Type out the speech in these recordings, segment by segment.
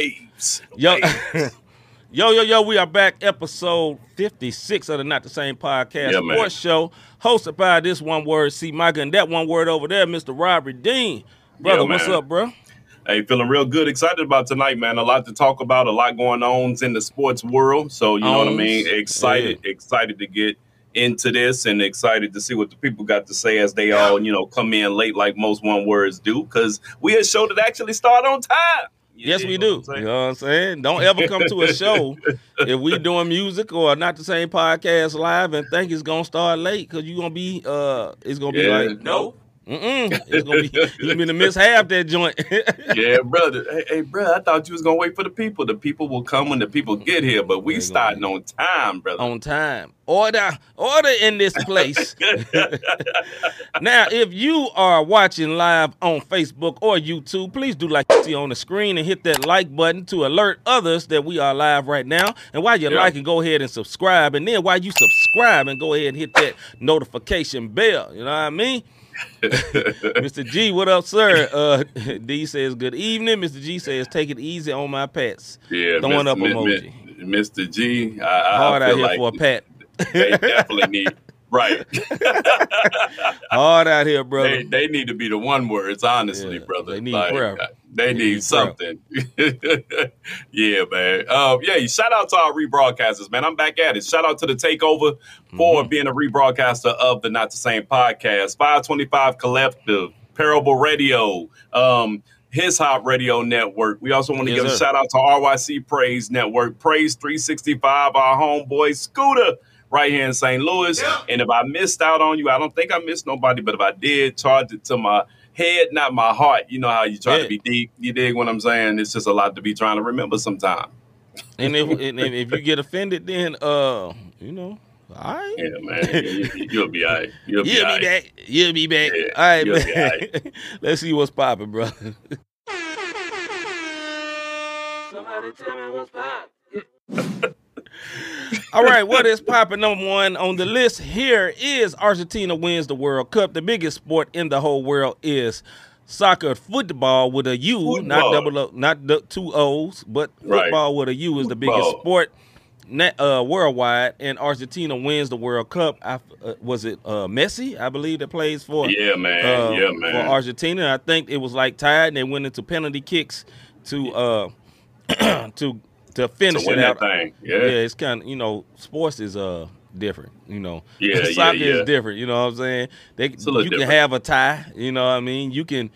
the in the waves. Yo, yo, yo, yo, we are back, episode 56 of the Not the Same Podcast Yeah, man. Sports Show, hosted by this one word, C. Micah, and that one word over there, Mr. Robert Dean. Brother, Yeah, what's up, bro? Hey, feeling real good, excited about tonight, man. A lot to talk about, a lot going on in the sports world. So you know what I mean. Excited, excited to get into this, and excited to see what the people got to say as they all you know come in late, like most one words do, because we a show that actually start on time. You Yes, we do. You know what I'm saying? Don't ever come to a show if we doing music or not the same podcast live and think it's gonna start late because you gonna be uh it's gonna be Yeah. like no. Mm-mm. It's gonna be you're gonna miss half that joint. yeah, brother. Hey, hey, brother, I thought you was gonna wait for the people. The people will come when the people get here, but we starting on time, brother. on time. Order, order in this place. now, if you are watching live on Facebook or YouTube, please do like you see on the screen and hit that like button to alert others that we are live right now. And while you're Yeah. liking, go ahead and subscribe. And then while you subscribe, and go ahead and hit that notification bell. You know what I mean? Mr. G, what up, sir? Uh, D says good evening. Mr. G says take it easy on my pets. Yeah, Throwing Mr. up emoji. Mr. G, I, I, Hard out here like for a pet. They definitely need right. Hard out here, brother. they they need to be the one words, honestly, Yeah, brother. they need Like, prayer. uh, They They need need something. yeah, man. Um, yeah, shout out to our rebroadcasters, man. I'm back at it. Shout out to the takeover for Mm-hmm. being a rebroadcaster of the Not the Same podcast. 525 Collective, Parable Radio, um, His Hop Radio Network. We also want to Yes, give a shout out to RYC Praise Network, Praise 365, our homeboy Scooter. Right here in St. Louis. And if I missed out on you, I don't think I missed nobody, but if I did, charge it to my head, not my heart. You know how you try Yeah. to be deep. You dig what I'm saying? It's just a lot to be trying to remember sometime. And if, and if if you get offended, then uh, you know, all right. Yeah, man. You- you- You'll be all right. You'll be You'll be right. back. You'll be back. Yeah, all right, you'll man. be all right. Let's see what's popping, bro. Somebody tell me what's popping. All right, what is popping number one on the list here is Argentina wins the World Cup. The biggest sport in the whole world is soccer, football with a U, not double O, not the two O's, but Right. football with a U is the biggest Football. sport uh, worldwide. And Argentina wins the World Cup. I, uh, was it uh, Messi? I believe that plays for Yeah, man. uh, yeah, for. Argentina. I think it was like tied, and they went into penalty kicks to uh to to finish to it that out. thing. Yeah, Yeah. it's kind of you know, sports is uh different. You know, Yeah, yeah, soccer yeah. is different. You know what I'm saying? They you can have a tie. You know what I mean? You can.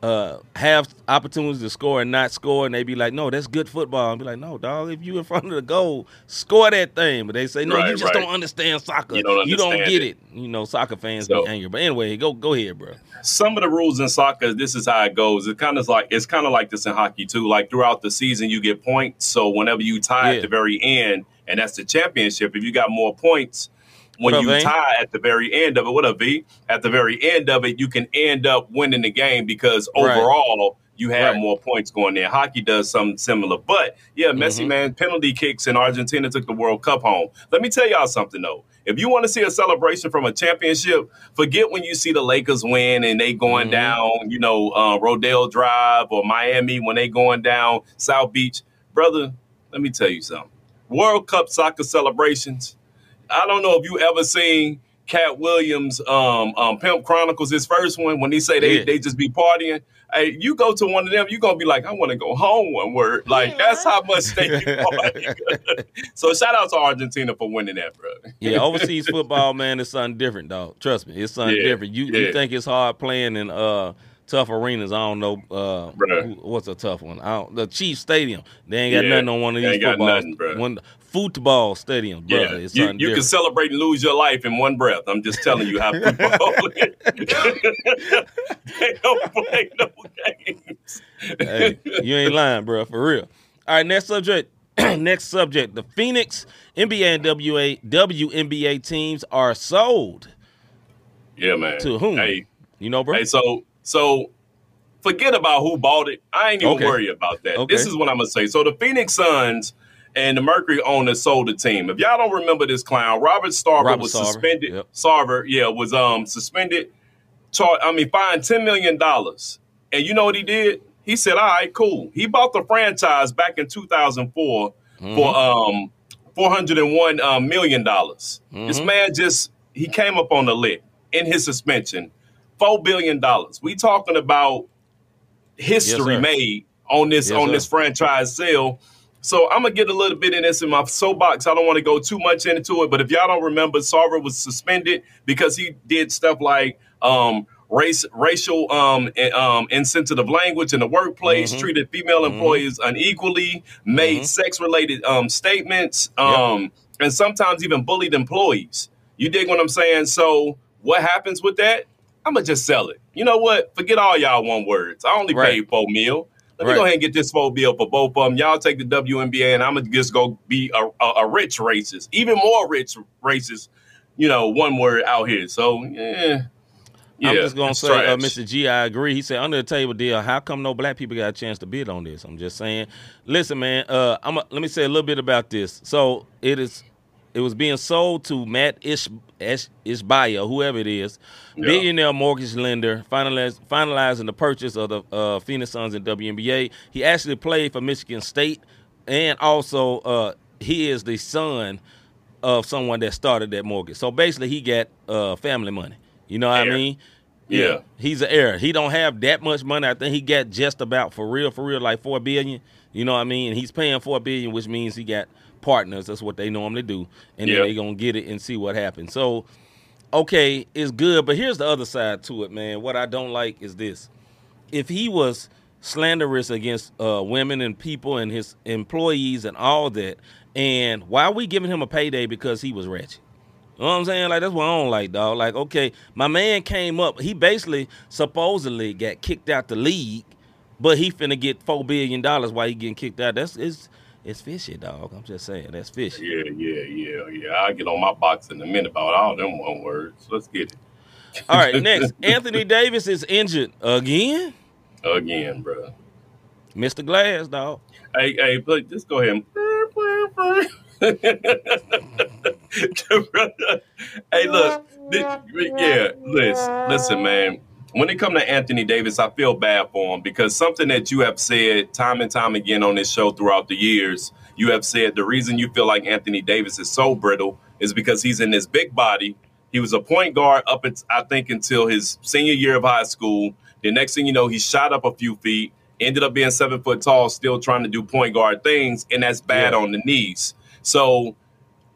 Uh, have opportunities to score and not score, and they be like, "No, that's good football." And be like, "No, dog, if you in front of the goal, score that thing." But they say, "No, you just right. don't understand soccer. You don't understand get it." it." You know, soccer fans So- be angry. But anyway, go go ahead, bro. some of the rules in soccer, this is how it goes. It kind of like it's kind of like this in hockey too. Like throughout the season, you get points. So whenever you tie Yeah. at the very end, and that's the championship, if you got more points when up, you Vane? tie at the very end of it, what a V at the very end of it, you can end up winning the game because Right. overall you have Right. more points going there. Hockey does something similar, but yeah, Messi Mhm. man, penalty kicks, and Argentina took the World Cup home. Let me tell y'all something though. If you want to see a celebration from a championship, forget when you see the Lakers win and they going Mhm. down, you know, uh, Rodeo Drive or Miami when they going down South Beach. Brother, let me tell you something. World Cup soccer celebrations. I don't know if you ever seen Katt Williams, um, um, Pimp Chronicles, his first one, when he say they, Yeah. they just be partying. Hey, you go to one of them, you're gonna be like, I want to go home one word. Like that's how much they be partying. so shout out to Argentina for winning that, bro. Yeah, overseas football, man, is something different, dog. Trust me, it's something Yeah, different. You yeah. you think it's hard playing in uh tough arenas? I don't know. Uh, who- what's a tough one? I don't, the Chiefs Stadium. They ain't got Yeah, nothing on one of these football. nothing. One football stadium, brother. Yeah, It's you, you can celebrate and lose your life in one breath. I'm just telling you how football. they don't play no games. hey, you ain't lying, bro, for real. All right, next subject. next subject. The Phoenix NBA and WA, WNBA teams are sold. yeah, man. To whom? Hey, You know, bro? hey, so so forget about who bought it. I ain't even Okay. worry about that. Okay. This is what I'm gonna say. So the Phoenix Suns and the Mercury owners sold the team. If y'all don't remember this clown, Robert Sarver Robert was Sarver, suspended. yep. Sarver, yeah, was um suspended. I mean, fined ten million dollars. And you know what he did? He said, "All right, cool." He bought the franchise back in 2004 Mm-hmm. for um 401 um, million dollars. This Mhm. man just he came up on the lit in his suspension. Four billion dollars. We talking about history sir. made on this Yes, on sir. this franchise sale. So I'm gonna get a little bit in this in my soapbox. I don't want to go too much into it, but if y'all don't remember, Sarver was suspended because he did stuff like um, race, racial, um, and, um, insensitive language in the workplace, Mhm. treated female Mhm. employees unequally, made Mhm. sex-related um, statements, um, and sometimes even bullied employees. You dig what I'm saying? So what happens with that? I'm gonna just sell it. You know what? Forget all y'all one words. I only Right. paid four mil. Let me go ahead and get this four bill for both of them. Y'all take the WNBA, and I'm gonna just go be a, a, a rich racist, even more rich racist. You know, one word out here. So yeah, yeah. I'm just gonna say, uh. Mr. G, I agree. He said under the table deal. How come no black people got a chance to bid on this? I'm just saying. Listen, man. Uh, I'm a, let me say a little bit about this. So it is, it was being sold to Matt Ish, Ish Ishbia, whoever it is, Yeah. billionaire mortgage lender, finaliz, finalizing the purchase of the uh, Phoenix Suns and WNBA. He actually played for Michigan State, and also uh, he is the son of someone that started that mortgage. So basically, he got uh, family money. You know what I Heir. mean? Yeah. He's an heir. He don't have that much money. I think he got just about for real, for real, like four billion. You know what I mean? And he's paying four billion, which means he got partners. That's what they normally do, and Yeah. then they gonna get it and see what happens. So, okay, it's good, but here's the other side to it, man. What I don't like is this: if he was slanderous against uh, women and people and his employees and all that, and why are we giving him a payday because he was wretched? You know what I'm saying? Like that's what I don't like, dog. Like, okay, my man came up. He basically supposedly got kicked out the league, but he finna get four billion dollars while he getting kicked out. That's it's it's fishy, dog. I'm just saying that's fishy. Yeah, yeah, yeah, yeah. I'll get on my box in a minute about all them one words. Let's get it. All right, next, Anthony Davis is injured again. Again, bro. Mr. Glass, dog. Hey, hey, but just go ahead. and- hey, look, yeah, listen, listen, man. When it comes to Anthony Davis, I feel bad for him because something that you have said time and time again on this show throughout the years, you have said the reason you feel like Anthony Davis is so brittle is because he's in this big body. He was a point guard up, at, I think, until his senior year of high school. The next thing you know, he shot up a few feet, ended up being seven foot tall, still trying to do point guard things, and that's bad Yeah. on the knees. So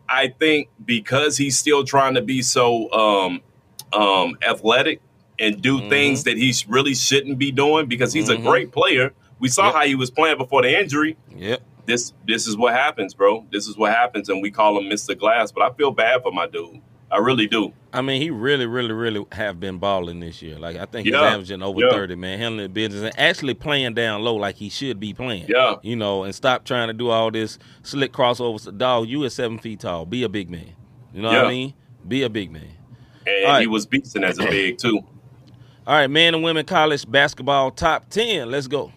I think because he's still trying to be so um, um, athletic and do Mhm. things that he really shouldn't be doing, because he's Mhm. a great player. We saw Yep. how he was playing before the injury. Yep. This this is what happens, bro. This is what happens, and we call him Mr. Glass. But I feel bad for my dude. I really do. I mean, he really, really, really have been balling this year. Like I think he's Yeah. averaging over Yeah. thirty, man, handling the business and actually playing down low like he should be playing. Yeah. You know, and stop trying to do all this slick crossovers. Dog, you is seven feet tall. Be a big man. You know what I mean? Be a big man. And right. he was beasting as a big too. All right, men and women college basketball top ten. Let's go.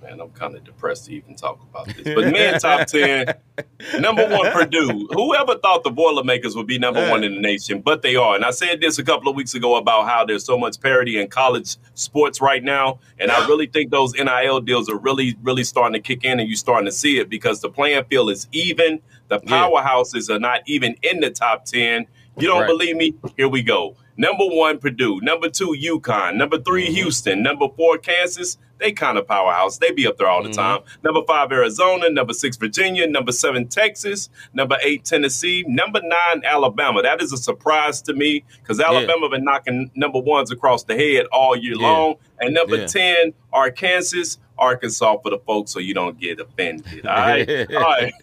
Man, I'm kind of depressed to even talk about this. But men top ten, number one Purdue. Whoever thought the Boilermakers would be number one in the nation, but they are. And I said this a couple of weeks ago about how there's so much parity in college sports right now, and I really think those NIL deals are really, really starting to kick in, and you're starting to see it because the playing field is even. The powerhouses are not even in the top ten. You don't Right. believe me? Here we go. Number one, Purdue. Number two, UConn. Number 3 Mhm. Houston. Number four, Kansas. They kind of powerhouse. They be up there all the Mhm. time. Number five, Arizona. Number six, Virginia. Number seven, Texas. Number eight, Tennessee. Number nine, Alabama. That is a surprise to me because Alabama been knocking number ones across the head all year Yeah. long. And number Yeah. 10, Arkansas. Arkansas for the folks so you don't get offended. All right. all right.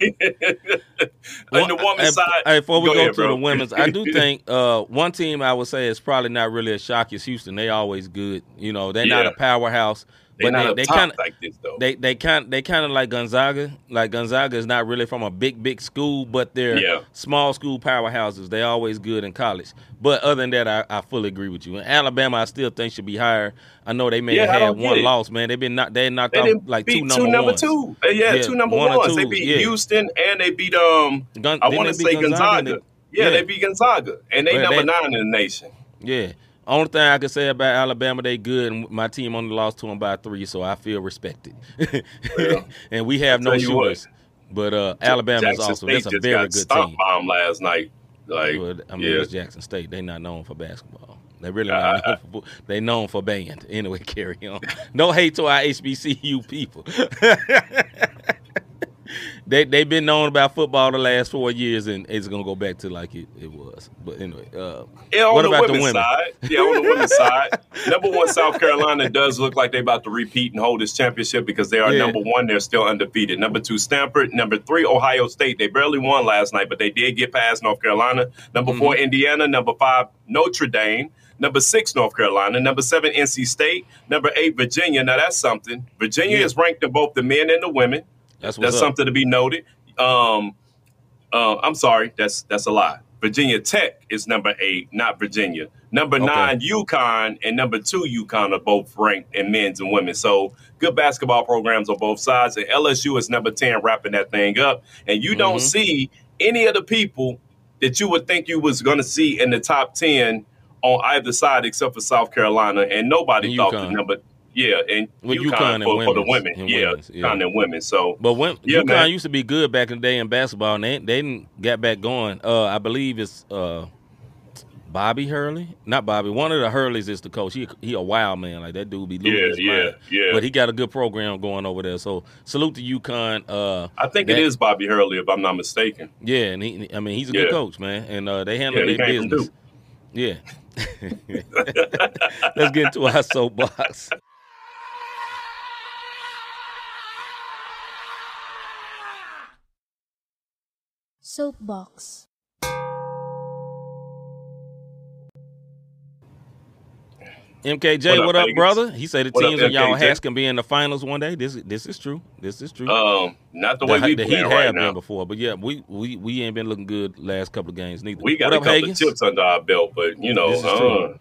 On the Well, woman's side. Before we go, ahead, to bro. the women's, I do think uh, one team I would say is probably not really a shock is Houston. They always good. You know, they're not a powerhouse, They're But they- they top kinda- like this though. They they kind they kind of like Gonzaga. Like Gonzaga is not really from a big big school, but they're Yeah. small school powerhouses. They always good in college. But other than that, I, I fully agree with you. And Alabama, I still think should be higher. I know they may Yeah, have had one loss, man. They've been not they knocked they off didn't like beat two number, number ones. two. Uh, yeah, Yeah, two number one ones. They beat yeah. Houston and they beat um. Gon- I want to say Gonzaga. and yeah, yeah. they beat Gonzaga, and they number they- nine in the nation. Yeah. Only thing I can say about Alabama, they good, and my team only lost to them by three, so I feel respected. Yeah. and we have no you what. shooters, but uh, Alabama is. State That's a very good team. bomb last night. Like, Well, I mean, yeah. it's Jackson State. They're not known for basketball. They really not known for. They known for band. Anyway, carry on. No hate to our HBCU people. they they've been known about football the last four years, and it's gonna go back to like it, it was. But anyway, uh, Yeah, on what the about the women? side. Yeah, on the women's side. Number one, South Carolina does look like they're about to repeat and hold this championship because they are Yeah. number one. They're still undefeated. Number two, Stanford. Number three, Ohio State. They barely won last night, but they did get past North Carolina. Number Mm-hmm. four, Indiana. Number five, Notre Dame. Number six, North Carolina. Number seven, NC State. Number eight, Virginia. Now that's something. Virginia Yeah. is ranked in both the men and the women. That's That's up. something to be noted. Um, uh, I'm sorry, that's that's a lie. Virginia Tech is number eight, not Virginia. Number Okay. nine, UConn, and number two, UConn are both ranked in men's and women. So good basketball programs on both sides. And LSU is number 10, wrapping that thing up. And you don't Mhm. see any of the people that you would think you was going to see in the top 10 on either side except for South Carolina. And nobody And thought the number, yeah, and UConn, UConn and for, for the women. and yeah, women's, yeah. UConn and women. So But when Yeah, UConn man. used to be good back in the day in basketball, and they they didn't get back going. Uh, I believe it's uh, Bobby Hurley, not Bobby. One of the Hurleys is the coach. He he a wild man, like that dude be losing Yeah, yeah, mind. yeah. But he got a good program going over there. So salute to UConn. Uh, I think That- it is Bobby Hurley, if I'm not mistaken. yeah, and he, I mean he's a Yeah. good coach, man, and uh, they handle Yeah, their business. Yeah. Let's get into our soapbox. Soapbox. MKJ, What up, what up, Vegas? brother? He said the What up, teams in y'all MKJ? has can be in the finals one day. This this is true. This is true. Um, not the way we the Heat right have now. been before, but yeah, we, we we ain't been looking good last couple of games neither. We got what a up, couple Hagens? of chips under our belt, but you know, This is uh, true.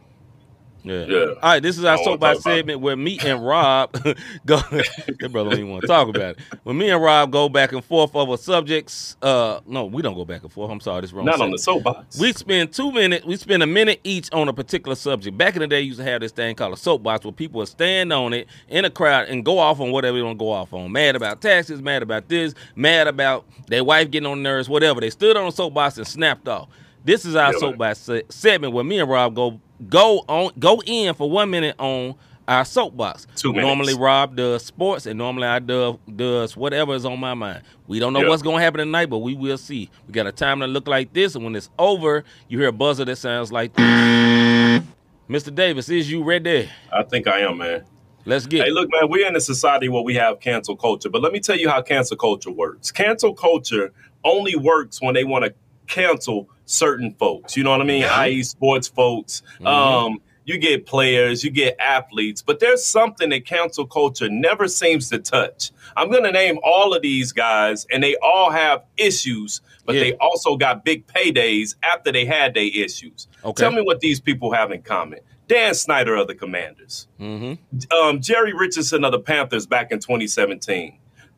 Yeah. Yeah. All right, this is our I don't wanna soapbox talk about it. segment where me and Rob go. that brother don't even want to talk about it. When me and Rob go back and forth over subjects. Uh, no, we don't go back and forth. I'm sorry, this wrong. not on the soapbox. We spend two minutes. We spend a minute each on a particular subject. Back in the day, you used to have this thing called a soapbox, where people would stand on it in a crowd and go off on whatever they want to go off on. Mad about taxes, mad about this, mad about their wife getting on nerves, whatever. They stood on a soapbox and snapped off. This is our Yeah, soapbox se- segment where me and Rob go go on go in for one minute on our soapbox. Two minutes. Normally Rob does sports and normally I do, does whatever is on my mind. We don't know Yeah. what's gonna happen tonight, but we will see. We got a time to look like this, and when it's over, you hear a buzzer that sounds like this. Mr. Davis, is you ready? I think I am, man. Let's get Hey, look, man, we're in a society where we have cancel culture, but let me tell you how cancel culture works. Cancel culture only works when they want to cancel certain folks. You know what I mean? I.e., sports folks. Mhm. Um, you get players, you get athletes, but there's something that cancel culture never seems to touch. I'm going to name all of these guys, and they all have issues, but Yeah. they also got big paydays after they had their issues. Okay. Tell me what these people have in common. Dan Snyder of the Commanders Mm-hmm. um, Jerry Richardson of the Panthers back in 2017,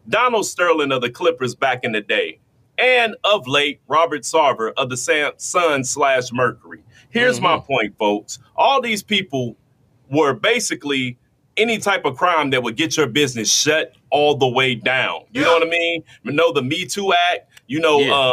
Donald Sterling of the Clippers back in the day, and of late, Robert Sarver of the Sun slash Mercury. Here's my point, folks. All these people were basically any type of crime that would get your business shut all the way down. You know what I mean? You know the Me Too Act. You know Yeah. uh,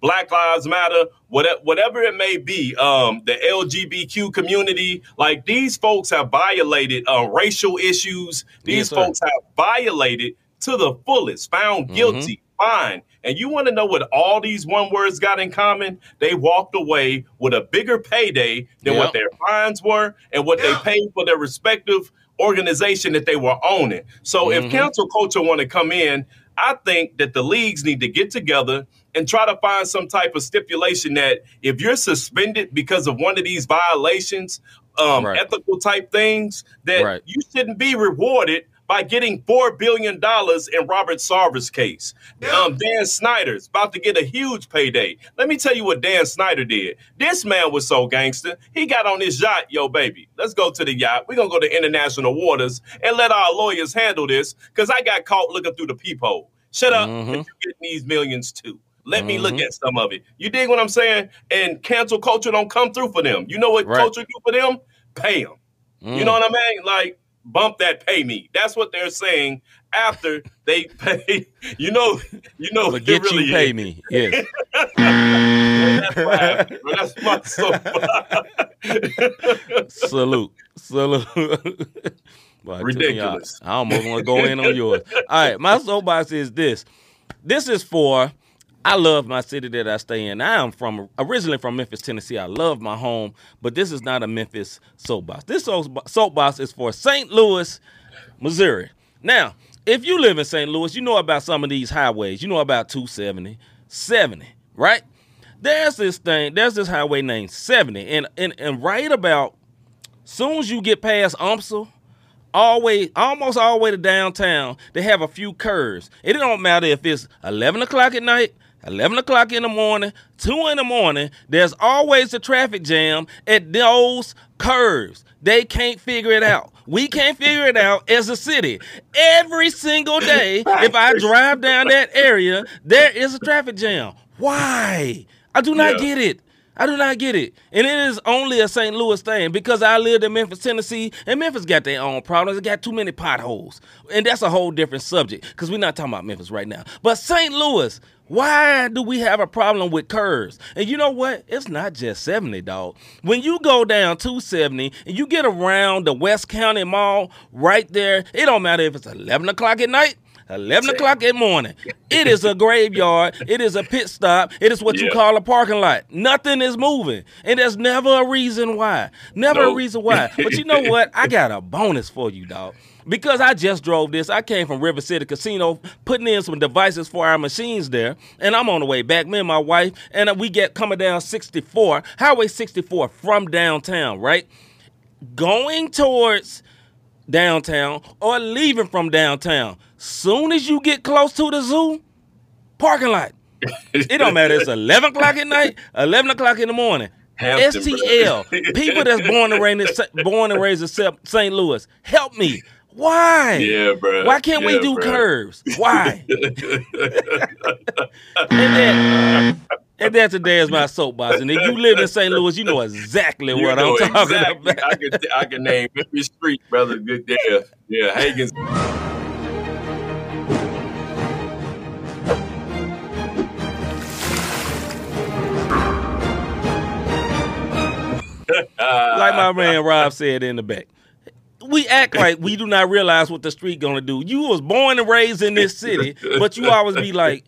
Black Lives Matter. Whatever, whatever it may be. Um, the LGBTQ community. Like these folks have violated uh, racial issues. These Yes, folks have violated to the fullest. Found guilty. Fine. And you want to know what all these one words got in common? They walked away with a bigger payday than Yep. what their fines were and what they paid for their respective organization that they were owning. So Mhm. if cancel culture want to come in, I think that the leagues need to get together and try to find some type of stipulation that if you're suspended because of one of these violations, um, Right. ethical type things, that Right. you shouldn't be rewarded by getting $4 billion in Robert Sarver's case. Um, Dan Snyder's about to get a huge payday. Let me tell you what Dan Snyder did. This man was so gangster. He got on his yacht, yo, baby. Let's go to the yacht. We're going to go to international waters and let our lawyers handle this because I got caught looking through the peephole. Shut up. Mhm. You're getting these millions too. Let me look Mhm. at some of it. You dig what I'm saying? And cancel culture don't come through for them. You know what Right. culture do for them? Pay them. You Mm. know what I mean? Like bump that pay me. That's what they're saying after they pay. You know, you know. It get really you pay is. me. Yes. That's bro. That's my. Salute. Salute. Took. Ridiculous. I almost want to go in on yours. All right, my soapbox is this. This is for I love my city that I stay in. I am from originally from Memphis, Tennessee. I love my home, but this is not a Memphis soapbox. This soapbox is for St. Louis, Missouri. Now, if you live in St. Louis, you know about some of these highways. You know about 270, 70, right? There's this thing, there's this highway named 70. And and, and right about soon as you get past UMSL, all way, almost all the way to downtown, they have a few curves. It don't matter if it's 11 o'clock at night, 11 o'clock in the morning, 2 in the morning, there's always a traffic jam at those curves. They can't figure it out. We can't figure it out as a city. Every single day, if I drive down that area, there is a traffic jam. Why? I do not Yeah. get it. I do not get it. And it is only a St. Louis thing because I lived in Memphis, Tennessee, and Memphis got their own problems. It got too many potholes. And that's a whole different subject because we're not talking about Memphis right now. But St. Louis, why do we have a problem with curves? And you know what? It's not just 70, dog. When you go down 270 and you get around the West County Mall right there, it don't matter if it's 11 o'clock at night 11 o'clock in the morning. It is a graveyard. It is a pit stop. It is what you call a parking lot. Nothing is moving. And there's never a reason why. Never a reason why. But you know what? I got a bonus for you, dog. Because I just drove this. I came from River City Casino, putting in some devices for our machines there. And I'm on the way back. Me and my wife. And we get coming down 64, Highway 64 from downtown, right? Going towards downtown or leaving from downtown. Soon as you get close to the zoo, parking lot. It don't matter. It's 11 o'clock at night, 11 o'clock in the morning. Hampton, STL. People that's born and raised in, born and raised in St. Louis. Help me. Why? Yeah, bro. Why can't we do bro. curves? Why? and that, and that today is my soapbox. And if you live in St. Louis, you know exactly You what know I'm talking exactly. about. I can I can name every street, brother. Good yeah, yeah. Hagen's. like my man Rob said in the back. We act like we do not realize what the street gonna do. You was born and raised in this city, but you always be like,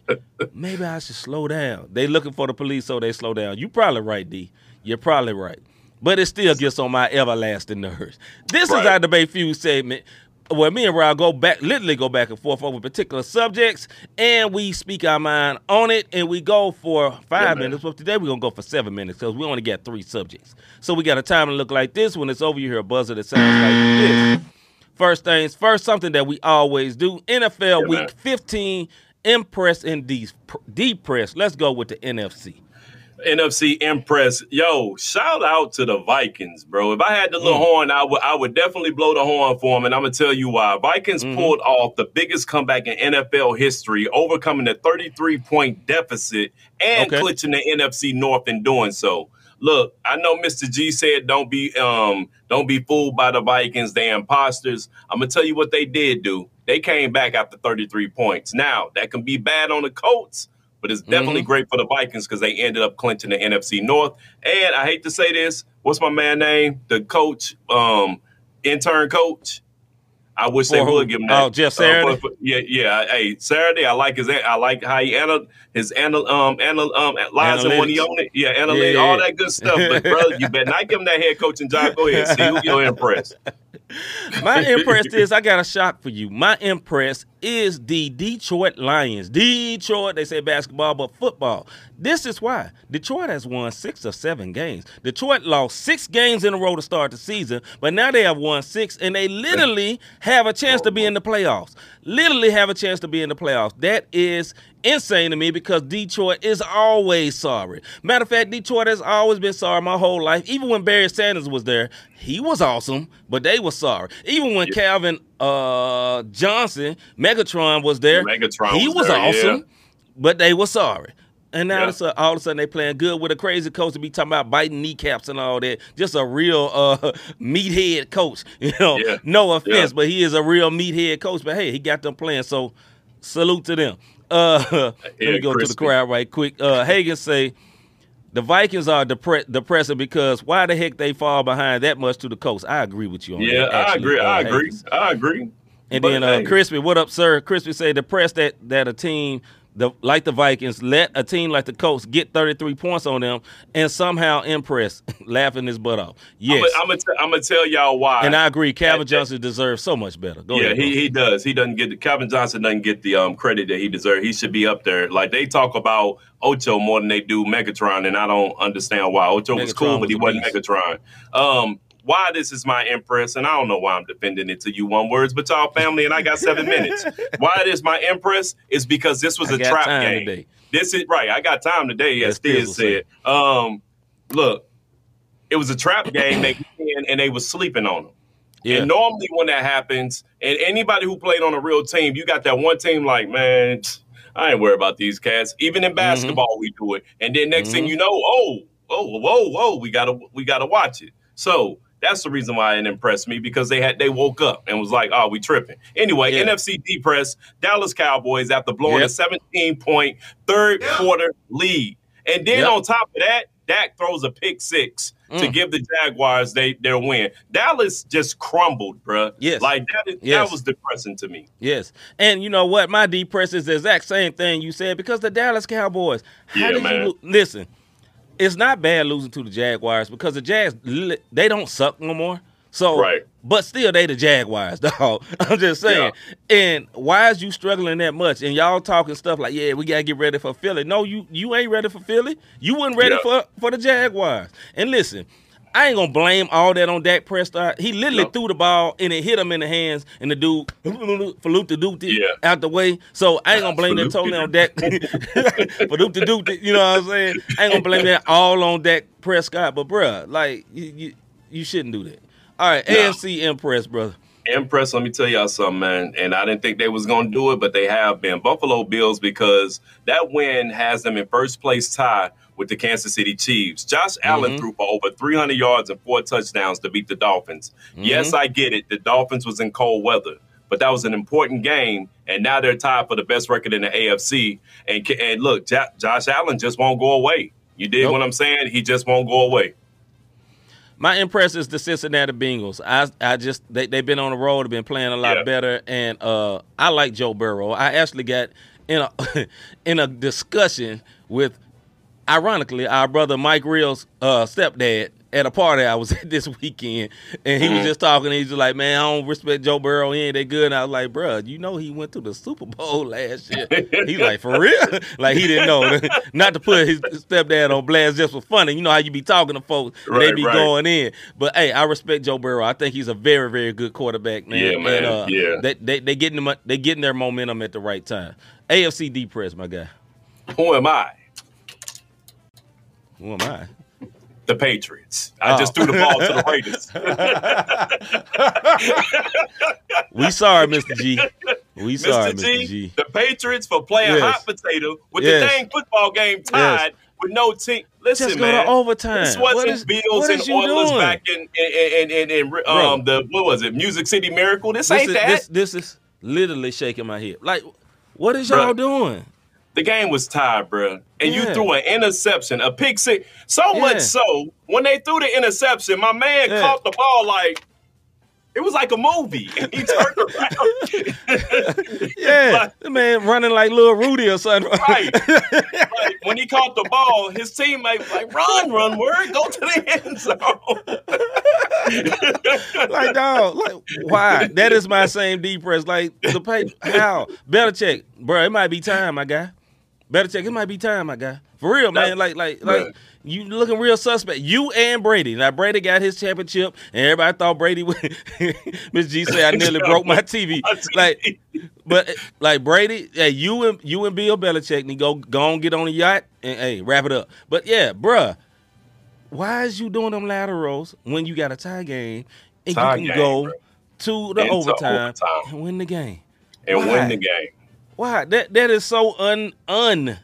maybe I should slow down. They looking for the police, so they slow down. You probably right, D. You're probably right. But it still gets on my everlasting nerves. This is our debate fuse segment where me and Rob go back, literally go back and forth over particular subjects, and we speak our mind on it, and we go for five man. minutes. But today we're gonna go for seven minutes because we only got three subjects. So we got a time to look like this. When it's over, you hear a buzzer that sounds like this. First things first, something that we always do. NFL Yeah, Week man. 15, impress and de- depress. Let's go with the NFC. NFC Impress. Yo, shout out to the Vikings, bro. If I had the little Mm. horn, I would I would definitely blow the horn for them, and I'm gonna tell you why. Vikings Mhm. pulled off the biggest comeback in NFL history, overcoming a 33 point deficit and Okay. clinching the NFC North in doing so. Look, I know Mr. G said don't be um don't be fooled by the Vikings, they imposters. I'm gonna tell you what they did do. They came back after 33 points. Now that can be bad on the Colts, but it's definitely Mhm. great for the Vikings because they ended up clinching the NFC North. And I hate to say this, what's my man name? The coach, um, intern coach. I wish they would give him that. Oh, Jeff Uh, Saturday? for- for- yeah, yeah. Hey, Saturday. I like his. I like how he anal his anal um anal um when he on it. Yeah, analytics, Yeah, all that good stuff. But brother, you better not give him that head coaching job. Go ahead, see who you're impressed. My impress is I got a shock for you. My impress is the Detroit Lions. Detroit, they say basketball, but football. This is why Detroit has won six or seven games. Detroit lost six games in a row to start the season, but now they have won six, and they literally have a chance to be in the playoffs. Literally have a chance to be in the playoffs. That is insane to me because Detroit is always sorry. Matter of fact, Detroit has always been sorry my whole life. Even when Barry Sanders was there, he was awesome, but they were sorry. Even when Calvin uh, Johnson, Megatron was there, Megatron he was was, there, awesome, yeah. but they were sorry. And now Yeah. it's, all of a sudden they playing good with a crazy coach to be talking about biting kneecaps and all that. Just a real uh, meathead coach. You know, Yeah. no offense, Yeah. but he is a real meathead coach. But hey, he got them playing. So salute to them. Uh, let me go to the crowd right quick. Uh, Hagen say the Vikings are depre- depressing because why the heck they fall behind that much to the Colts? I agree with you on Yeah, that. I agree. uh, I agree. I agree. And But, then uh, hey, Crispy, what up, sir? Crispy say depressed that that a team the like the Vikings let a team like the Colts get 33 points on them and somehow impress, laughing his butt off. Yes, I'm gonna I'm tell y'all why. and I agree. Calvin Johnson deserves so much better. Go yeah, ahead. he, he does. He doesn't get the Calvin Johnson doesn't get the um credit that he deserves. He should be up there. Like they talk about Ocho more than they do Megatron, and I don't understand why. Ocho was Megatron cool, but he wasn't. Megatron. Um, why this is my impress, and I don't know why I'm defending it to you one words, but y'all family, and I got seven minutes. Why it is my impress is because this was I a trap game. today. This is right. I got time today, as Thiz said. Um, look, it was a trap game. They and, and they was sleeping on them. Yeah. And normally when that happens, and anybody who played on a real team, you got that one team like, man, I ain't worried about these cats. Even Mm-hmm. in basketball, we do it. And then next thing you know, oh, oh, whoa, whoa, we gotta we gotta watch it. So that's the reason why it impressed me because they had they woke up and was like, oh, we tripping. Anyway, Yeah. NFC depress Dallas Cowboys after blowing Yep. a 17 point third quarter lead. And then Yep. on top of that, Dak throws a pick six to Mm. give the Jaguars they their win. Dallas just crumbled, bruh. Yes. like that. Is, Yes. That was depressing to me. Yes, and you know what? My depress is the exact same thing you said because the Dallas Cowboys. How Yeah, did man. you listen? It's not bad losing to the Jaguars because the Jags they don't suck no more. So, Right. but still they the Jaguars, dog. I'm just saying. And why is you struggling that much? And y'all talking stuff like, yeah, we gotta get ready for Philly. No, you you ain't ready for Philly. You wasn't ready Yeah. for for the Jaguars. And listen. I ain't gonna blame all that on Dak Prescott. He literally No. threw the ball and it hit him in the hands, and the dude for the dude Yeah. out the way. So I ain't gonna blame that totally on Dak. for dude to do, you know what I'm saying? I ain't gonna blame that all on Dak Prescott. But bruh, like you, you, you shouldn't do that. All right, No. AFC Impress, brother. Impress, let me tell y'all something, man. And I didn't think they was gonna do it, but they have been. Buffalo Bills because that win has them in first place tie with the Kansas City Chiefs. Josh Allen Mhm. threw for over 300 yards and four touchdowns to beat the Dolphins. Yes, I get it. The Dolphins was in cold weather, but that was an important game, and now they're tied for the best record in the AFC. And and look, Jo- Josh Allen just won't go away. You dig Nope. what I'm saying? He just won't go away. My impression is the Cincinnati Bengals. I I just they they've been on the road, they've been playing a lot Yeah. better, and uh, I like Joe Burrow. I actually got in a in a discussion with, ironically, our brother Mike Reel's uh, stepdad at a party I was at this weekend, and he was Mhm. just talking. And he's just like, "Man, I don't respect Joe Burrow. He ain't that good." And I was like, "Bruh, you know he went to the Super Bowl last year." He's like, "For real?" like he didn't know. Not to put his stepdad on blast just for fun. And You know how you be talking to folks, and they be right. going in. But hey, I respect Joe Burrow. I think he's a very, very good quarterback, man. Yeah, man. And, uh, Yeah. They they they getting them they getting their momentum at the right time. AFC depressed, my guy. Who am I? Who am I? The Patriots. I Oh. just threw the ball to the Raiders. We sorry, Mr. G. We sorry, Mr. Mr. G, G. the Patriots for playing Yes. hot potato with Yes. the dang football game tied with no team. Listen, Just go man. to overtime. This wasn't What is- Bills and Oilers doing? back in in, in, in, in um the what was it? Music City Miracle. This, This ain't is, that. this this is literally shaking my head. Like, what is y'all Bruh. doing? The game was tied, bro. And Yeah. you threw an interception, a pick six. So Yeah. much so when they threw the interception, my man Yeah. caught the ball like it was like a movie. And he turned around. Yeah, Like- the man running like little Rudy or something. Right. like when he caught the ball, his teammate was like, run, run, word, go to the end zone. like dog, like why? That is my same depress. Like the pay how better check, bro. It might be time, my guy. Belichick, it might be time, my guy. For real, man. Like, like, like, you looking real suspect. You and Brady. Now, Brady got his championship, and everybody thought Brady would. Miss G said, I nearly broke my TV. Like, but like Brady, hey, you and you and Bill Belichick need go go on get on a yacht and hey, wrap it up. But yeah, bruh, why is you doing them laterals when you got a tie game and Tie you can game, go bruh. to the overtime, overtime. and win the game? and Why? win the game. Why? That that is so un un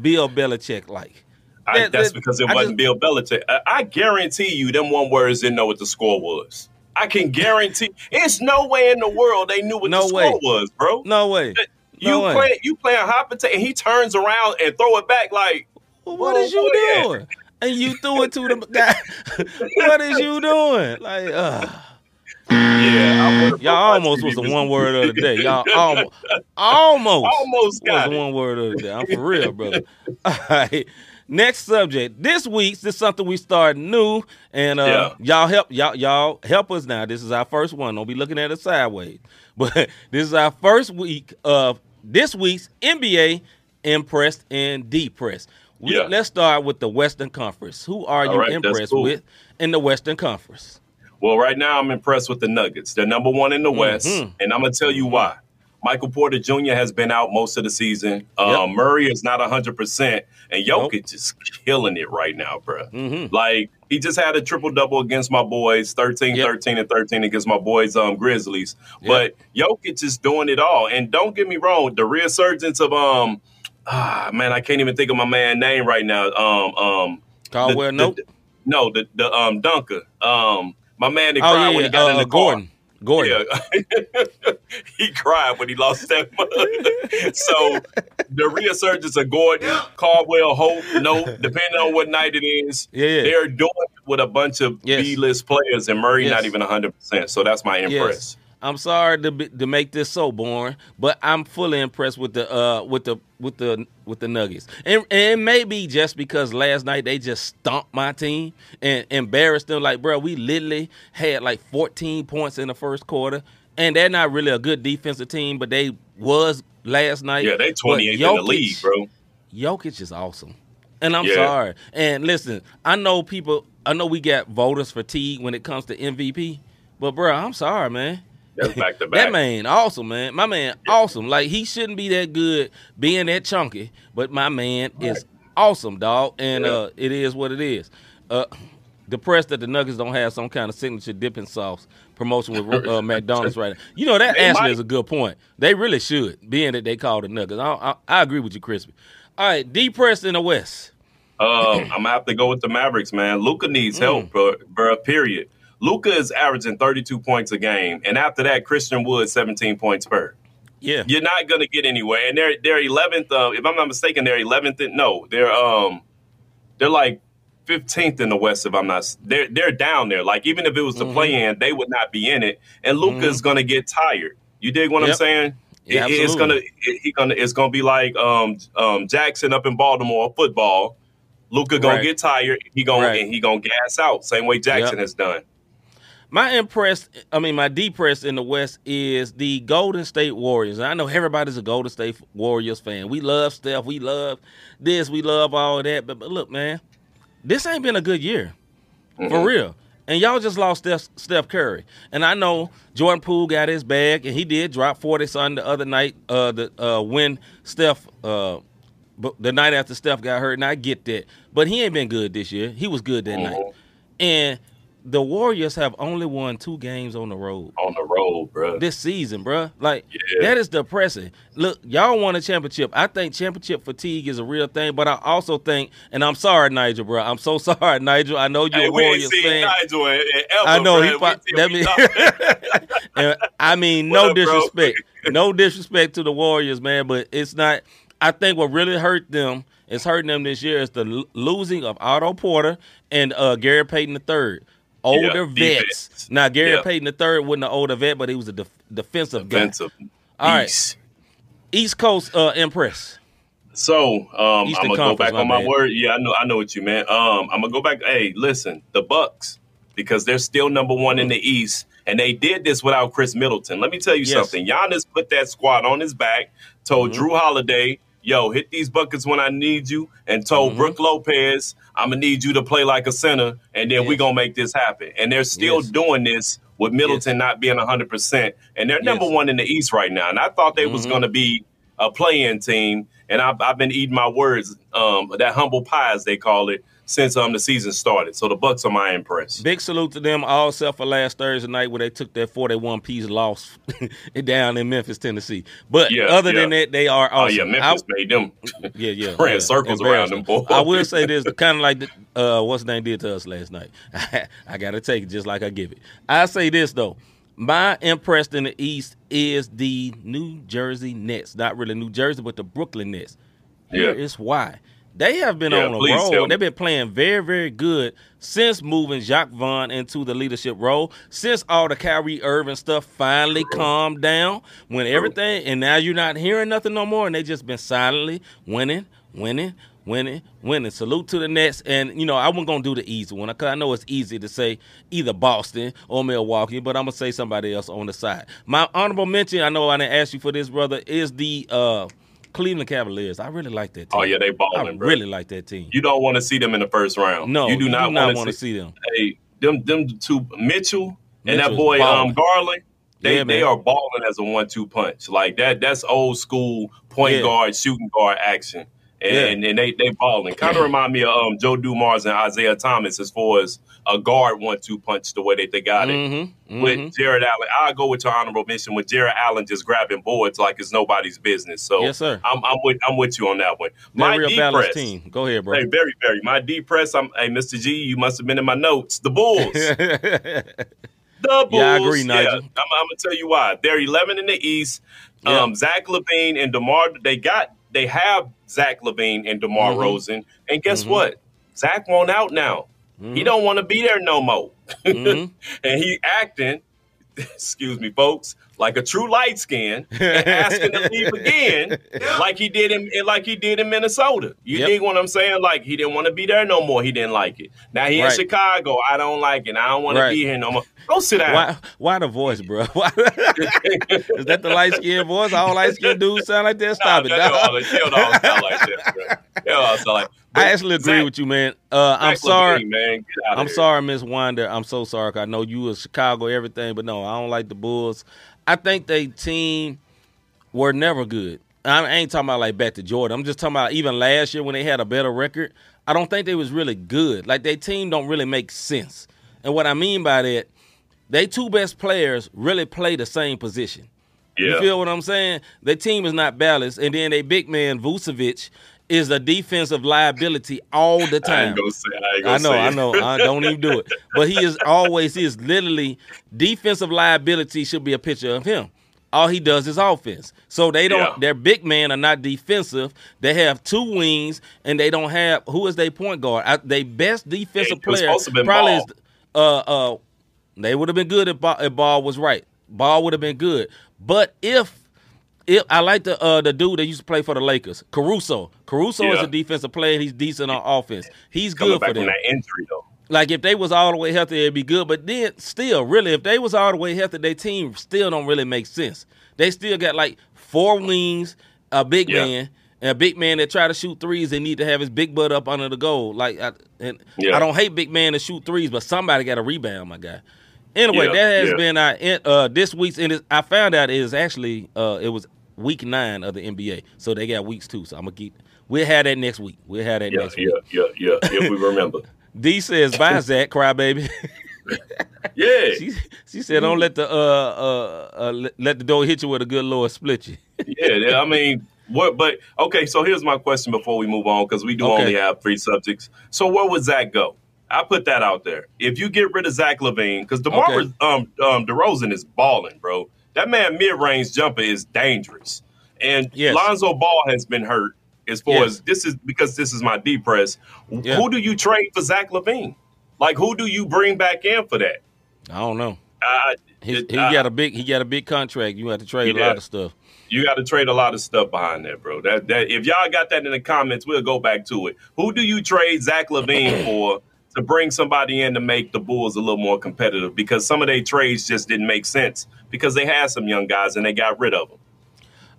Bill Belichick like. I, That- that's that- because it I wasn't Bill Belichick. I, I guarantee you, them one words didn't know what the score was. I can guarantee. It's no way in the world they knew what No the way. score was, bro. No way. you No way. play, you playing hot potato, and he turns around and throw it back like, Well, what is you doing? And you threw it to the guy. what is you doing? Like, uh, yeah, y'all almost was the one word of the day. Y'all almost, almost, Almost was got the it. one word of the day. I'm for real, brother. All right. Next subject. This week's this is something we started new, and uh, y'all help y'all y'all help us now. This is our first one. Don't be looking at it sideways. But this is our first week of this week's NBA impressed and depressed. We, Yeah. Let's start with the Western Conference. Who are All you right, impressed cool. with in the Western Conference? Well, right now I'm impressed with the Nuggets. They're number one in the West, Mhm. and I'm gonna tell you why. Michael Porter Jr. has been out most of the season. Yep. Um, Murray is not 100, percent and Nope. Jokic is killing it right now, bro. Mm-hmm. Like he just had a triple double against my boys, 13, Yep. 13, and 13 against my boys, um, Grizzlies. But Jokic is doing it all. And don't get me wrong, the resurgence of um, ah man, I can't even think of my man name right now. Um, um, Caldwell, the- nope. the- no, the the um Dunker, um, my man that oh cried yeah, when he got uh, in the Gordon. Gordon. yeah, he cried when he lost that mud. so the resurgence of Gordon, Caldwell, Hope, no, depending on what night it is, Yeah, yeah. they're doing it with a bunch of Yes. B-list players, and Murray Yes. not even hundred percent. So that's my impress. Yes. I'm sorry to be, to make this so boring, but I'm fully impressed with the uh with the with the with the Nuggets, and and maybe just because last night they just stomped my team and embarrassed them. Like, bro, we literally had like 14 points in the first quarter, and they're not really a good defensive team, but they was last night. Yeah, they But 28 in the Jokic- league, bro. Jokic is awesome. And I'm Yeah. sorry. And listen, I know people, I know we got voters fatigue when it comes to MVP, but bro, I'm sorry, man. That's back to That man, awesome, man. My man, awesome. Like he shouldn't be that good being that chunky, but my man is awesome, dog. And Yeah. uh, it is what it is. Uh, depressed that the Nuggets don't have some kind of signature dipping sauce promotion with uh, McDonald's right now. You know that They actually might. is a good point. They really should, being that they call the Nuggets. I, I, I agree with you, Crispy. All right, depressed in the West. Um, I'm gonna have to go with the Mavericks, man. Luka needs Mm. help, bro, bro. Period. Luka is averaging 32 points a game, and after that, Christian Wood 17 points per. Yeah, You're not gonna get anywhere, and they're they're 11th. Uh, if I'm not mistaken, they're 11th. In, no, they're um, they're like 15th in the West. If I'm not, they're they're down there. Like even if it was to Mhm. play in, they would not be in it. And Luka's gonna get tired. You dig what I'm saying? Yeah, It- it's gonna it, he gonna it's gonna be like um um Jackson up in Baltimore football. Luka gonna Right. get tired. He gonna Right. and he gonna gas out same way Jackson Yep. has done. My impressed, I mean, my depressed in the West is the Golden State Warriors. And I know everybody's a Golden State Warriors fan. We love Steph. We love this. We love all that. But, but look, man, this ain't been a good year. For real. And y'all just lost Steph, Steph Curry. And I know Jordan Poole got his bag, and he did drop 40 something the other night uh, the, uh, when Steph, uh, the night after Steph got hurt. And I get that. But he ain't been good this year. He was good that Mhm. night. And the Warriors have only won two games on the road On the road, bro. this season, bro. Like Yeah. that is depressing. Look, y'all won a championship. I think championship fatigue is a real thing, but I also think, and I'm sorry, Nigel, bro. I'm so sorry, Nigel. I know you're Hey, a Warriors fan. Nigel ever, I know bro. he. We that mean, and I mean, no up, disrespect, no disrespect to the Warriors, man. But it's not. I think what really hurt them is hurting them this year is the losing of Otto Porter and uh, Gary Payton III. Older Yeah, vets. defense. Now Gary. Payton third wasn't an older vet, but he was a def- defensive guy. Defensive. All right. East Coast uh, Impress. So um, I'm gonna go back on my my bad. word. Yeah, I know, I know what you meant. Um, I'm gonna go back. Hey, listen, the Bucks because they're still number one in the East, and they did this without Khris Middleton. Let me tell you Yes. something. Giannis put that squad on his back. Told Mhm. Jrue Holiday, yo, hit these buckets when I need you, and told Mhm. Brook Lopez, I'm gonna need you to play like a center, and then we Yes. gonna make this happen. And they're still Yes. doing this with Middleton not being 100, percent and they're number Yes. one in the East right now. And I thought they was Mhm. gonna be a play-in team, and I've, I've been eating my words, um, that humble pie as they call it, since um the season started. So the Bucks are my impress. Big salute to them, all except for last Thursday night where they took that 41 piece loss down in Memphis, Tennessee. But Yeah, other than that, they are Oh awesome. yeah, Memphis made them. Yeah, yeah. ran yeah. circles around them, boy. I will say this, kind of like the, uh, what's the name did to us last night. I got to take it just like I give it. I say this, though. My impressed in the East is the New Jersey Nets. Not really New Jersey, but the Brooklyn Nets. Here Yeah. is why. They have been Yeah, on a roll. They've been playing very, very good since moving Jacques Vaughn into the leadership role. Since all the Kyrie Irving stuff finally calmed down, when everything, and now you're not hearing nothing no more, and they just been silently winning, winning, winning, winning. Salute to the Nets, and you know I wasn't gonna do the easy one because I know it's easy to say either Boston or Milwaukee, but I'm gonna say somebody else on the side. My honorable mention, I know I didn't ask you for this, brother, is the uh, Cleveland Cavaliers. I really like that team. Oh yeah, they I balling, bro. really like that team. You don't want to see them in the first round. no, you do not, want want to see. see them. Hey, them them two Mitchell and that boy um Garland. They Yeah, they are balling as a one two punch like that. That's old school point Yeah. guard shooting guard action. And, and they they balling. Kind of remind me of um, Joe Dumars and Isaiah Thomas as far as a guard one two punch the way that they got it. Mm-hmm, With Jarrett Allen, I'll go with your honorable mention with Jarrett Allen just grabbing boards like it's nobody's business. So Yes, sir. I'm, I'm with I'm with you on that one. My real deep press, team. Go ahead, bro. Hey, very, very. My deep press. I'm. Hey, Mr. G, you must have been in my notes. The Bulls. the Bulls. Yeah, I agree, Nigel. I'm, I'm gonna tell you why. They're 11 in the East. Yeah. Um, Zach LaVine and Demar. They got. They have Zach LaVine and Demar Mhm. Rosen. And guess Mhm. what? Zach won't out now. He don't want to be there no more. Mhm. and he acting. Excuse me, folks. Like a true light skin, and asking to leave again, like he did in like he did in Minnesota. You Yep. dig what I'm saying? Like he didn't want to be there no more. He didn't like it. Now he Right. in Chicago. I don't like it. I don't want Right. to be here no more. Go sit down. Why? Why the voice, bro? Why? Is that the light skinned voice? All light skinned dudes sound like that. Stop it. Nah, they they all don't sound like that, bro. They all sound like- I actually agree Zach- with you, man. Uh, I'm sorry. Man. I'm sorry, Miss Winder. I'm so sorry. I know you was Chicago, everything, but no, I don't like the Bulls. I think they team were never good. I ain't talking about like back to Jordan. I'm just talking about even last year when they had a better record. I don't think they was really good. Like their team don't really make sense. And what I mean by that, they two best players really play the same position. Yeah. You feel what I'm saying? The team is not balanced, and then a big man Vucevic is a defensive liability all the I time. ain't say. I, ain't I know, I know. I don't even do it. But he is always, he is literally defensive liability should be a picture of him. All he does is offense. So they don't, Yeah. their big men are not defensive. They have two wings and they don't have, who is their point guard? I, they best defensive was player probably Ball. is, uh, uh, they would have been good if Ball, if Ball was right. Ball would have been good. But if if I like the uh, the dude that used to play for the Lakers, Caruso. Caruso is a defensive player. He's decent on offense. He's Coming good back for from them. that injury though. Like if they was all the way healthy, it'd be good. But then still, really, if they was all the way healthy, their team still don't really make sense. They still got like four wings, a big Yeah. man, and a big man that try to shoot threes. They need to have his big butt up under the goal. Like, I, and Yeah. I don't hate big man to shoot threes, but somebody got to rebound, my guy. Anyway, Yeah, that has yeah. been our uh, this week's. And I found out it is actually uh, it was week nine of the NBA, so they got weeks too. So I'm gonna keep. We'll have that next week. We'll have that Yeah, next week. yeah, yeah. Yeah. If we remember. D says, "Bye, Zach, crybaby." Yeah. She she said, "Don't let the uh uh, uh let, the door hit you with a good Lord split you." yeah, yeah, I mean, what? But okay, so here's my question before we move on because we do Okay. only have three subjects. So where would Zach go? I put that out there. If you get rid of Zach LaVine, because Demar Okay. um um DeRozan is balling, bro. That man mid range jumper is dangerous, and Yes. Lonzo Ball has been hurt. As far Yes. as this is because this is my deep press. Yeah. Who do you trade for Zach LaVine? Like who do you bring back in for that? I don't know. Uh, He, he uh, got a big he got a big contract. You have to trade a lot of stuff. You got to trade a lot of stuff behind that, bro. That that if y'all got that in the comments, we'll go back to it. Who do you trade Zach LaVine for to bring somebody in to make the Bulls a little more competitive? Because some of their trades just didn't make sense because they had some young guys and they got rid of them.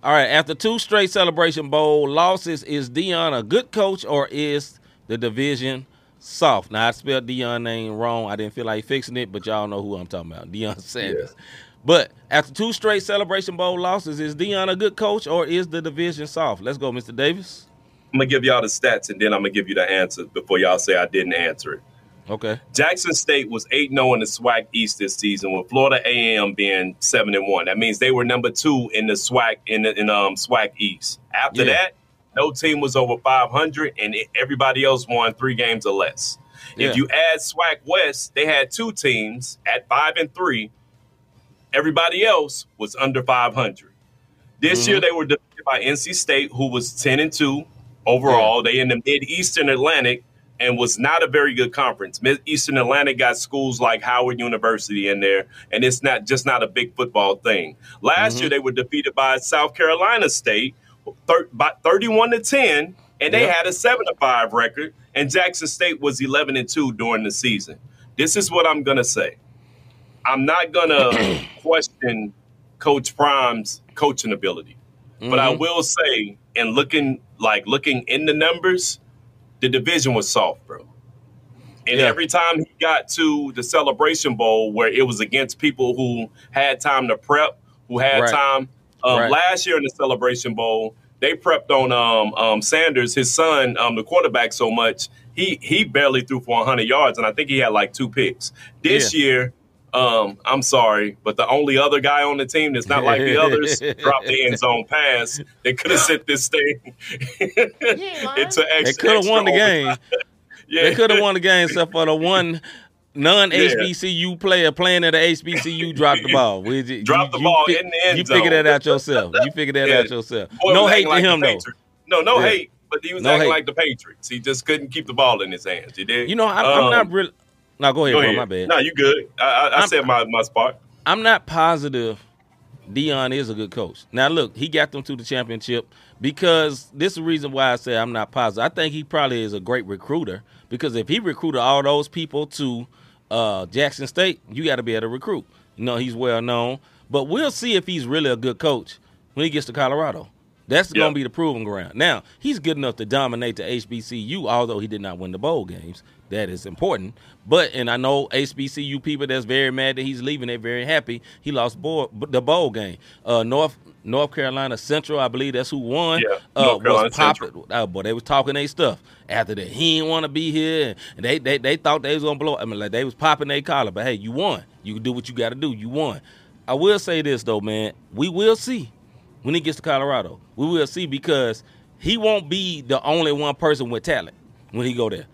All right. After two straight Celebration Bowl losses, is Deion a good coach or is the division soft? Now I spelled Deion name wrong. I didn't feel like fixing it, but y'all know who I'm talking about. Deion Sanders. But after two straight Celebration Bowl losses, is Deion a good coach or is the division soft? Let's go, Mr. Davis. I'm gonna give y'all the stats and then I'm gonna give you the answer before y'all say I didn't answer it. Okay. Jackson State was 8 0 in the SWAC East this season, with Florida A&M being 7 and 1. That means they were number two in the SWAC in the in um SWAC East. After Yeah. that, no team was over 500, and everybody else won three games or less. Yeah. If you add SWAC West, they had two teams at five and three. Everybody else was under 500. This Mhm. year, they were defeated by NC State, who was 10 and two overall. They in the Mid Eastern Atlantic and was not a very good conference. Mid Eastern Atlantic got schools like Howard University in there, and it's not just not a big football thing. Last Mhm. year, they were defeated by South Carolina State, thir- by 31 to 10, and they Yeah. had a 7 to 5 record, and Jackson State was 11 and 2 during the season. This is what I'm going to say. I'm not going to question Coach Prime's coaching ability. But I Mhm. will say, and looking like looking in the numbers, the division was soft, bro. And Yeah. every time he got to the celebration bowl where it was against people who had time to prep, who had Right. time. Um, Right. Last year in the celebration bowl, they prepped on um, um, Sanders, his son, um, the quarterback, so much he he barely threw for 100 yards, and I think he had like two picks. This year, um, I'm sorry, but the only other guy on the team that's not like the others dropped the end zone pass. They could have sent this thing into extra. They could have won the game. Yeah. They could have won the game except for the one non HBCU player playing at the HBCU dropped the ball. We ju- Dropped the ball in the end You figure zone. that out yourself. You figure that Yeah. out yourself. Boy no hate acting to like him though. No, no Yeah. hate, but he was No acting hate. like the Patriots. He just couldn't keep the ball in his hands. You did. You know, I'm, Um, I'm not really. No, go ahead, Go bro. ahead. My bad. No, you good. I, I, I said my, my spot. I'm not positive Deion is a good coach. Now, look, he got them to the championship because this is the reason why I say I'm not positive. I think he probably is a great recruiter because if he recruited all those people to uh, Jackson State, you got to be able to recruit. You know, he's well known. But we'll see if he's really a good coach when he gets to Colorado. That's Yeah. going to be the proving ground. Now, he's good enough to dominate the HBCU, although he did not win the bowl games. That is important. But, and I know HBCU people that's very mad that he's leaving, they're very happy. He lost bowl, the bowl game. Uh, North North Carolina Central, I believe that's who won. Yeah, uh, North Carolina was popping. Oh, boy, they was talking their stuff after that. He didn't want to be here, and they, they they thought they was gonna blow. I mean, like they was popping their collar. But hey, you won. You can do what you got to do. You won. I will say this though, man. We will see when he gets to Colorado. We will see because he won't be the only one person with talent when he go there.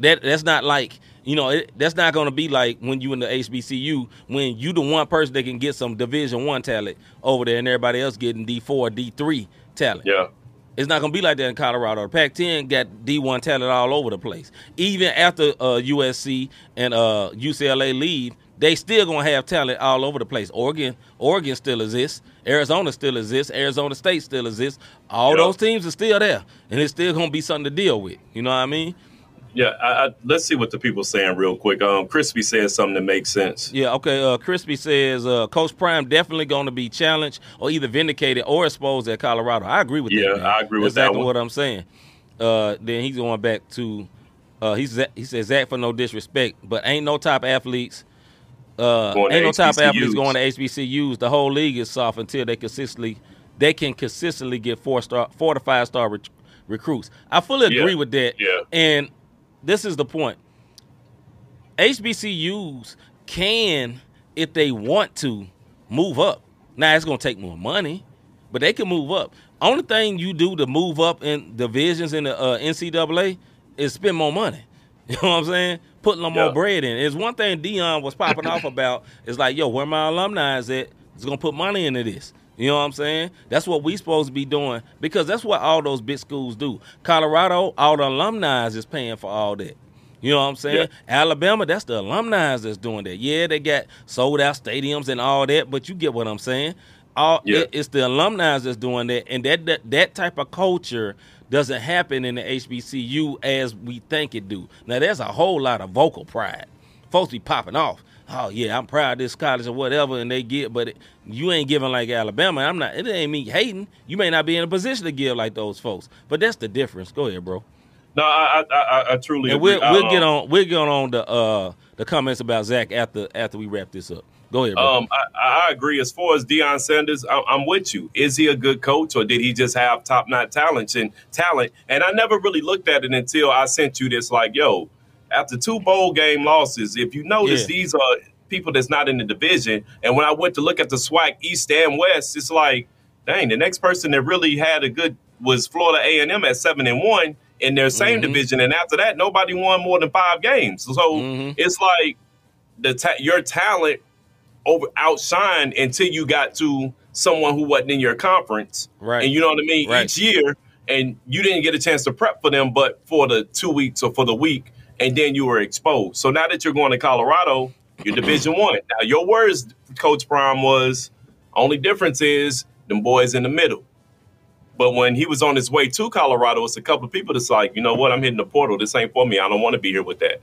That that's not like you know it, that's not going to be like when you in the HBCU when you the one person that can get some Division One talent over there and everybody else getting D four D three talent. Yeah. It's not going to be like that in Colorado. The Pac-10 got D1 talent all over the place. Even after uh, USC and uh, UCLA leave, they still to have talent all over the place. Oregon, Oregon still exists. Arizona still exists. Arizona State still exists. All Yep. those teams are still there, and it's still to be something to deal with. You know what I mean? Yeah. I, I, let's see what the people saying real quick. Um, Crispy says something that makes sense. Yeah, okay. Uh, Crispy says uh, Coach Prime definitely to be challenged or either vindicated or exposed at Colorado. I agree with Yeah, that. man. I agree with That's that exactly what I'm saying. Uh, then he's going back to uh, he's he says Zach for no disrespect, but ain't no top athletes. Uh, ain't no top athletes going to HBCUs. The whole league is soft until they consistently they can consistently get four star, four to five star rec- recruits. I fully agree Yeah, with that. yeah. And this is the point. HBCUs can, if they want to, move up. Now it's gonna take more money, but they can move up. Only thing you do to move up in divisions in the uh, NCAA is spend more money. You know what I'm saying? Putting them Yeah. more bread in. It's one thing Deion was popping off about. It's like, yo, where my alumni is at? It's gonna put money into this. You know what I'm saying? That's what we supposed to be doing because that's what all those big schools do. Colorado, all the alumni is paying for all that. You know what I'm saying? Alabama, that's the alumni that's doing that. Yeah, they got sold out stadiums and all that, but you get what I'm saying. All Yeah. it- it's the alumni that's doing that, and that, that that type of culture doesn't happen in the HBCU as we think it do. Now, there's a whole lot of vocal pride. Folks be popping off. oh yeah, I'm proud of this college or whatever, and they get, but it, you ain't giving like Alabama. I'm not. It ain't me hating. You may not be in a position to give like those folks, but that's the difference. Go ahead, bro. No, I I, I, I truly And we'll we'll get on we'll get on the uh the comments about Zach after after we wrap this up. Go ahead, bro. Um, I, I agree. As far as Deion Sanders, I, I'm with you. Is he a good coach, or did he just have top notch talent and talent? And I never really looked at it until I sent you this. Like, yo, after two bowl game losses, if you notice, Yeah. these are people that's not in the division. And when I went to look at the SWAC East and West, it's like, dang, the next person that really had a good was Florida A and M at seven and one in their same Mhm. division. And after that, nobody won more than five games. So Mhm. it's like the ta- your talent over outshined until you got to someone who wasn't in your conference. Right. And you know what I mean? Right. Each year, and you didn't get a chance to prep for them, but for the two weeks or for the week, and then you were exposed. So now that you're going to Colorado, you're Division One. Now your words, Coach Prime, was only difference is them boys in the middle. But when he was on his way to Colorado, it's a couple of people that's like, you know what, I'm hitting the portal. This ain't for me. I don't want to be here with that.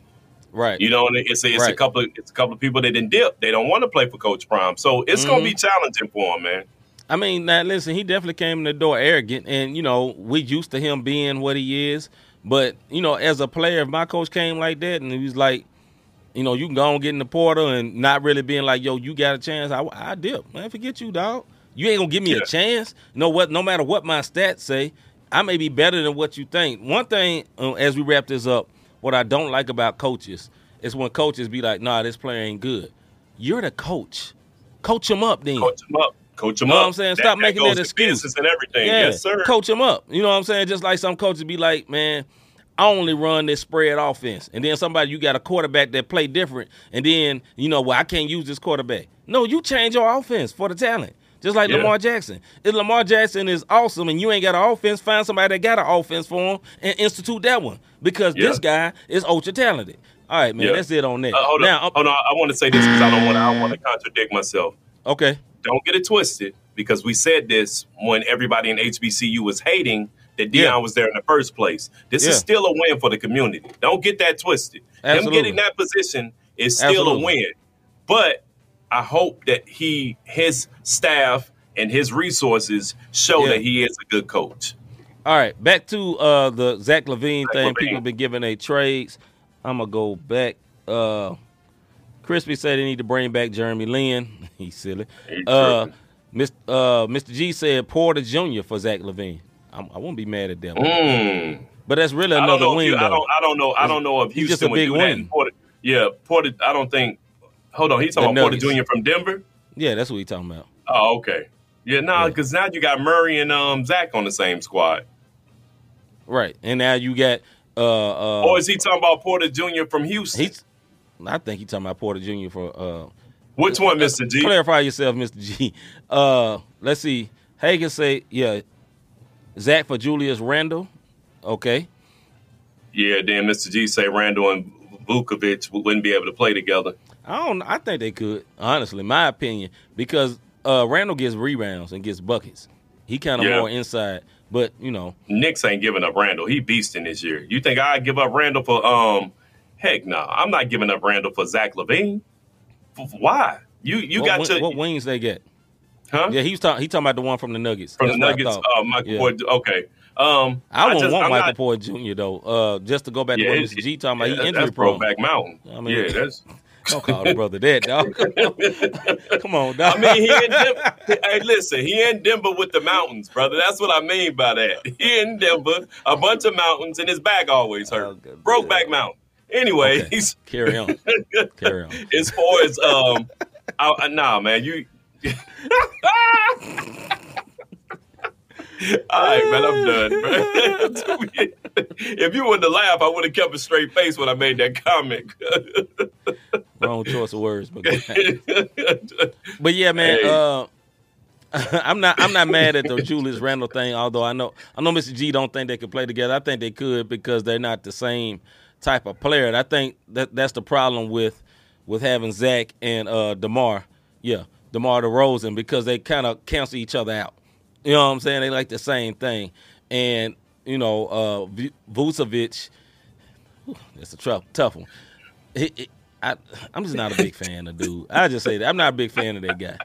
Right. You know, and it's a, it's a couple of, it's a couple of people that didn't dip. They don't want to play for Coach Prime, so it's gonna Mm-hmm. be challenging for him, man. I mean, now listen, he definitely came in the door arrogant, and you know we used to him being what he is. But you know, as a player, if my coach came like that and he was like, you know, you can go and get in the portal and not really being like, yo, you got a chance, I, I dip, man. Forget you, dog. You ain't gonna give me Yeah. a chance. You know what? No matter what my stats say, I may be better than what you think. One thing, uh, as we wrap this up, what I don't like about coaches is when coaches be like, nah, this player ain't good. You're the coach. Coach him up, then. Coach him up, coach him Know up. what I'm saying? Stop making that to excuse. and everything. Yeah, Yes, sir. coach him up. You know what I'm saying? Just like some coaches be like, man, I only run this spread offense, and then somebody you got a quarterback that play different, and then you know, well, I can't use this quarterback. No, you change your offense for the talent. Just like Yeah. Lamar Jackson. If Lamar Jackson is awesome and you ain't got an offense, find somebody that got an offense for him and institute that one because Yeah. this guy is ultra talented. All right, man, Yeah. that's it on that. Uh, hold now, on, hold on. I want to say this because I don't want to. I don't want to contradict myself. okay, Don't get it twisted because we said this when everybody in HBCU was hating that Deion Yeah. was there in the first place. This Yeah. is still a win for the community. Don't get that twisted. Absolutely. Him getting that position is still Absolutely. a win. But I hope that he, his staff, and his resources show Yeah. that he is a good coach. All right, back to uh, the Zach LaVine Zach thing. LaVine. People been giving their trades. I'm gonna go back. Uh, Crispy said they need to bring back Jeremy Lin. He's silly. Uh. Mr. Uh, Mr. G said Porter Jr. for Zach LaVine. I'm, I won't be mad at that. Mm. But that's really another. Win, I don't. I don't know. I don't know if He's just Houston a would big win. Porter, yeah, Porter. I don't think. Hold on. He's talking about Porter Jr. from Denver. Yeah, that's what he's talking about. Oh, okay. Yeah, nah, Yeah. because now you got Murray and um Zach on the same squad. Right, and now you got. Uh, uh, or is he talking about Porter Jr. from Houston? he's. I think he's talking about Porter Jr. for. Uh, Which one, Mister G? Clarify yourself, Mr. G. Uh, let's see. Hagen say, yeah, Zach for Julius Randle. Okay. Yeah, then Mister G say Randle and Vucevic wouldn't be able to play together. I don't I think they could, honestly, my opinion, because uh Randle gets rebounds and gets buckets. He kind of Yeah. more inside, but you know, Knicks ain't giving up Randle. He beasting this year. You think I'd give up Randle for um? Heck no, I'm not giving up Randle for Zach LaVine. Why? You you what, got to what wings they get? huh? Yeah, he was talking. He talking about the one from the Nuggets. from the That's what I Nuggets. Uh, Michael Yeah. Okay. Um, I, wouldn't just- want I'm Michael not- Porter Jr. though. Uh, just to go back to Yeah, what it- Mr. G talking about, yeah, he injury that's prone. Brokeback Mountain. I mean- yeah, that's. Don't call the brother that, dog. Come on, dog. I mean, he in Denver. hey, listen, he in Denver with the mountains, brother. That's what I mean by that. He in Denver, a bunch of mountains, and his back always hurt. Oh, good. Brokeback Mountain. Anyway, Okay. carry on, carry on. as far as um, I, I- nah, man, you. All right, man, I'm done. If you wouldn't have laughed, I would have kept a straight face when I made that comment. Wrong choice of words, but but yeah, man. Hey. Uh, I'm not. I'm not mad at the Julius Randle thing. Although I know, I know Mr. G don't think they could play together. I think they could because they're not the same type of player. And I think that that's the problem with with having Zach and uh, Demar. Yeah, Demar Derozan because they kind of cancel each other out. You know what I'm saying? They like the same thing. And you know, uh, Vucevic. It's a tough, tough one. He, he- I I'm just not a big fan of dude. I just say that I'm not a big fan of that guy.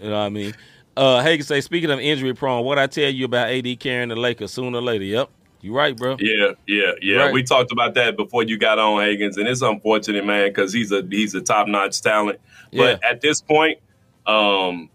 You know what I mean? Uh, Hagen say, speaking of injury prone, what I tell you about AD carrying the Lakers sooner or later. Yep, you right, bro. Yeah, yeah, yeah. Right. We talked about that before you got on Higgins, and it's unfortunate, man, because he's a he's a top notch talent. But at this point, um,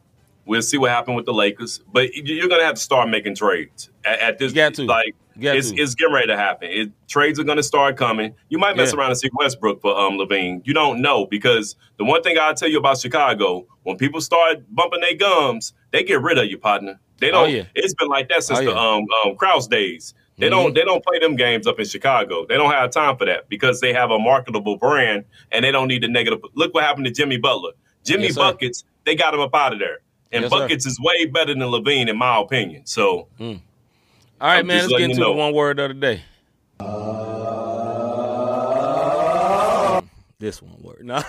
we'll see what happened with the Lakers. But you- you're gonna have to start making trades at, at this. You to. like You it's to. it's getting ready to happen. It, trades are gonna start coming. You might mess Yeah. around and see Westbrook for um LaVine. You don't know because the one thing I'll tell you about Chicago, when people start bumping their gums, they get rid of you, partner. They Oh, don't. yeah. It's been like that since Oh, the um um Krause days. They Mhm. don't they don't play them games up in Chicago. They don't have time for that because they have a marketable brand and they don't need the negative. Look what happened to Jimmy Butler. Jimmy Yes, buckets, they got him up out of there. And Yes, sir. buckets is way better than LaVine, in my opinion. So hmm. All right, I'm man. Let's get into you the one word of the day. This one word. No.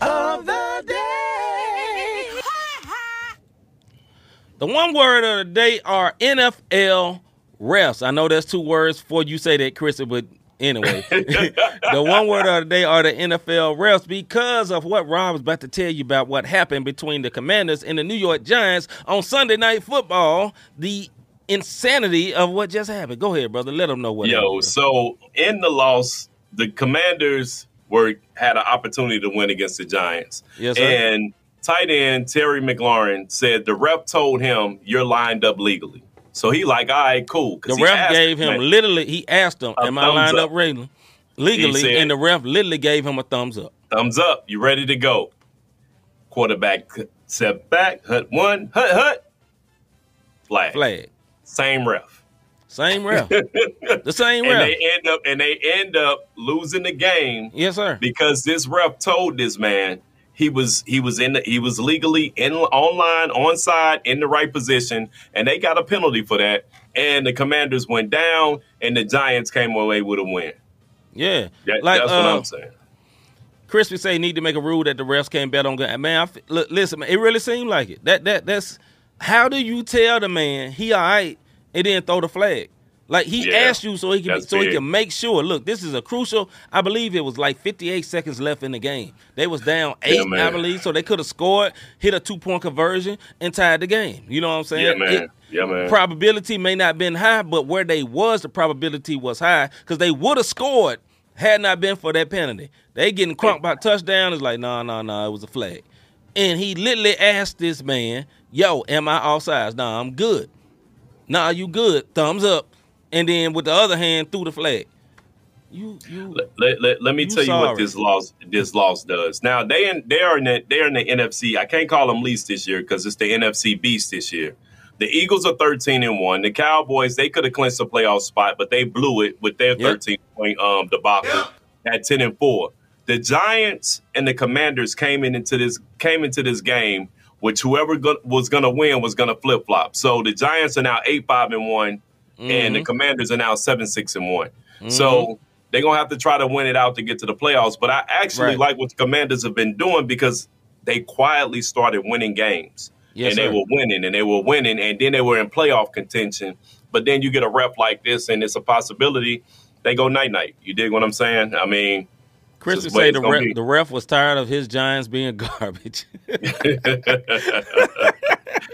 of the day. The one word of the day are NFL refs. I know there's two words before you say that, Chris, but anyway. the one word of the day are the NFL refs because of what Rob was about to tell you about what happened between the Commanders and the New York Giants on Sunday Night Football. The insanity of what just happened. Go ahead, brother. Let them know what. Yo, happened. so in the loss, the Commanders were had an opportunity to win against the Giants. Yes, sir. And tight end Terry McLaurin said the ref told him you're lined up legally. So he like, all right, cool. The ref gave him literally. He asked him, "Am I lined up. up legally?" Legally, said- and the ref literally gave him a thumbs up. thumbs up. You ready to go? Quarterback step back, hut one, hut hut, flag. Flag. Same ref. Same ref. the same ref. And they end up and they end up losing the game yes, sir. because this ref told this man he was he was in the, he was legally in online onside in the right position and they got a penalty for that and the commanders went down and the giants came away with a win Yeah. That- like that's what uh, i'm saying Crispy say need to make a rule that the refs can't bet on. Man, I look, listen, man, it really seemed like it. That that that's how do you tell the man he all right and then throw the flag? Like he Yeah, asked you so he can so he can make sure. Look, this is a crucial. I believe it was like 58 seconds left in the game. They was down eight, I believe, so they could have scored, hit a two point conversion, and tied the game. You know what I'm saying? yeah man It- yeah man probability may not been high, but where they was, the probability was high because they would have scored had not been for that penalty. They getting crunked by touchdown. It's like, no, no, no, it was a flag. And he literally asked this man, yo, am I offsides? Nah, I'm good. Nah, you good. Thumbs up. And then with the other hand, threw the flag. You, you, let, let, let- me You tell you sorry. what this loss this loss does. Now they in, they are in the, they are in the NFC. I can't call them least this year because it's the NFC beast this year. The Eagles are thirteen and one. The Cowboys they could have clinched a playoff spot, but they blew it with their Yep. thirteen point um debacle at ten and four. The Giants and the Commanders came in into this came into this game which whoever go, was going to win was going to flip flop. So the Giants are now eight five and one, and the mm-hmm. Commanders are now seven six and one. So mm-hmm. they're gonna have to try to win it out to get to the playoffs. But I actually Right. like what the Commanders have been doing because they quietly started winning games. Yes, and they were winning and they were winning and then they were in playoff contention. But then you get a rep like this and it's a possibility they go night night. You dig what I'm saying? I mean, Chris would say the ref, the ref was tired of his Giants being garbage.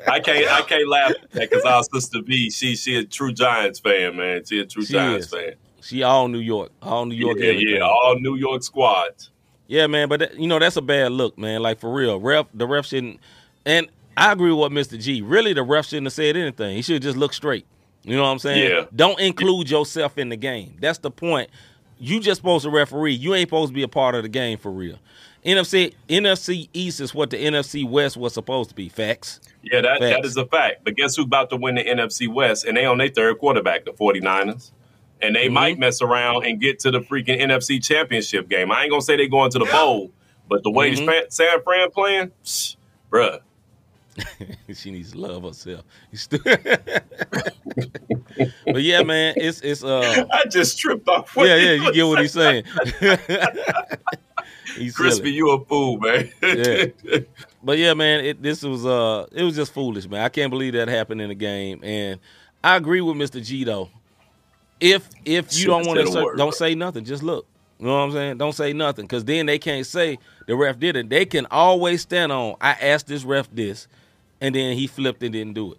I can't I can't laugh at that because our sister V, she she a true Giants fan, man. She a true She Giants is. fan. she all New York, all New York. Yeah, yeah, all New York squads. Yeah, man, but that, you know that's a bad look, man. Like for real, ref the ref shouldn't. And I agree with what Mr. G. Really, the ref shouldn't have said anything. He should just look straight. You know what I'm saying? Yeah. Don't include yourself in the game. That's the point. You just supposed to referee. You ain't supposed to be a part of the game for real. NFC NFC East is what the NFC West was supposed to be. Facts. Yeah, that, that Facts. is a fact. But guess who's about to win the NFC West? And they on their third quarterback, the 49ers. And they Mhm. might mess around and get to the freaking NFC championship game. I ain't gonna say they going to the bowl, but the way Mhm. Span- San Fran playing, psh, bruh. she needs to love herself. But yeah, man, it's it's uh I just tripped off. what yeah yeah you get what he's saying. He's silly. Crispy, you a fool, man. Yeah. But yeah, man, it this was uh it was just foolish, man. I can't believe that happened in the game. And I agree with Mr. G though. If if you Should've don't want to don't bro. say nothing, just look. You know what I'm saying? Don't say nothing because then they can't say the ref did it. They can always stand on. I asked this ref this, and then he flipped and didn't do it.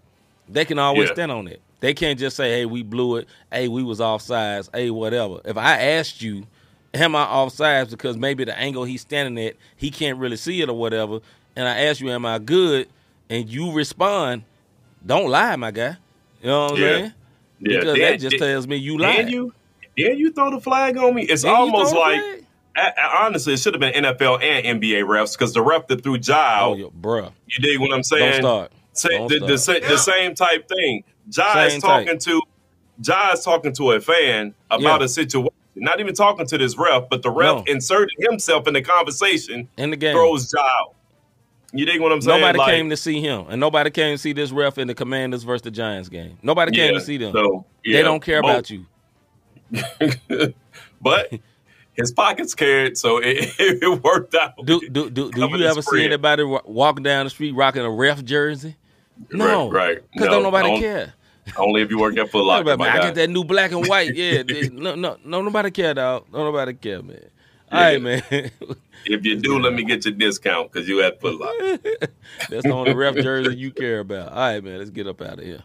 They can always Yeah. stand on it. They can't just say, "Hey, we blew it. Hey, we was offsides. Hey, whatever." If I asked you, "Am I offsides?" because maybe the angle he's standing at, he can't really see it or whatever, and I ask you, "Am I good?" and you respond, don't lie, my guy. You know what I'm Yeah. saying? Yeah, Because then- that just then- tells me you lied. then you, then you throw the flag on me. It's Then almost like. I- I- honestly, it should have been NFL and NBA refs because the ref that threw oh, Jive, yo, bruh, you dig what I'm saying? don't saying? start. Say, Don't the, the, start. sa- the same type thing. Jai's Same talking type. to Jai's talking to a fan about Yeah. a situation. Not even talking to this ref, but the ref No. inserted himself in the conversation, in the game. throws Jai. You dig what I'm saying? Nobody Like, came to see him, and nobody came to see this ref in the Commanders versus the Giants game. Nobody came yeah, to see them. So, they don't care both. about you. but his pockets cared, so it, it worked out. Do do do, do you ever see anybody wa- walking down the street rocking a ref jersey? No, Right, right. Because No, don't nobody don't- care. Only if you work at Foot Locker, I get that new black and white. Yeah, they- no, no, no, nobody care, dog. No, nobody care, man. All Yeah. right, man. If you do, let me get your discount because you at Foot Locker. That's the only ref jersey you care about. All right, man. Let's get up out of here.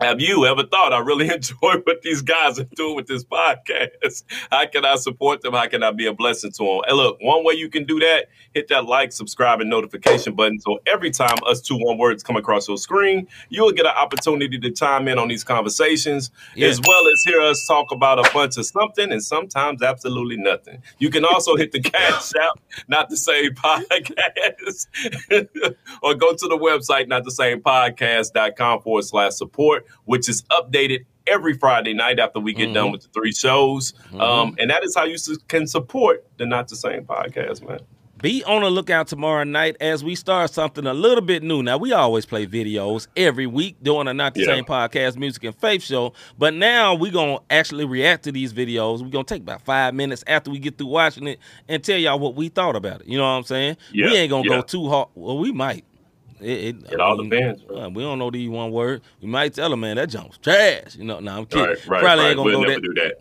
Have you ever thought I really enjoy what these guys are doing with this podcast? How can I support them? How can I be a blessing to them? And look, one way you can do that, hit that like, subscribe, and notification button. So every time us two one words come across your screen, you'll get an opportunity to chime in on these conversations, Yeah. as well as hear us talk about a bunch of something and sometimes absolutely nothing. You can also hit the cash app, not the same podcast, or go to the website, not the same podcast.com forward slash support, which is updated every Friday night after we get done with the three shows. Um, and that is how you su- can support the Not the Same podcast, man. Be on the lookout tomorrow night as we start something a little bit new. Now we always play videos every week doing a not the Yeah. same podcast, music and faith show. But now we're gonna actually react to these videos. We're gonna take about five minutes after we get through watching it and tell y'all what we thought about it. You know what I'm saying? Yeah, We ain't gonna yeah. go too hard. Well, we might. It, It all depends, bro. we don't know these one word. We might tell them, man, that jump's trash. You know, no, I'm kidding. Right, right, Probably right. ain't gonna we'll go that.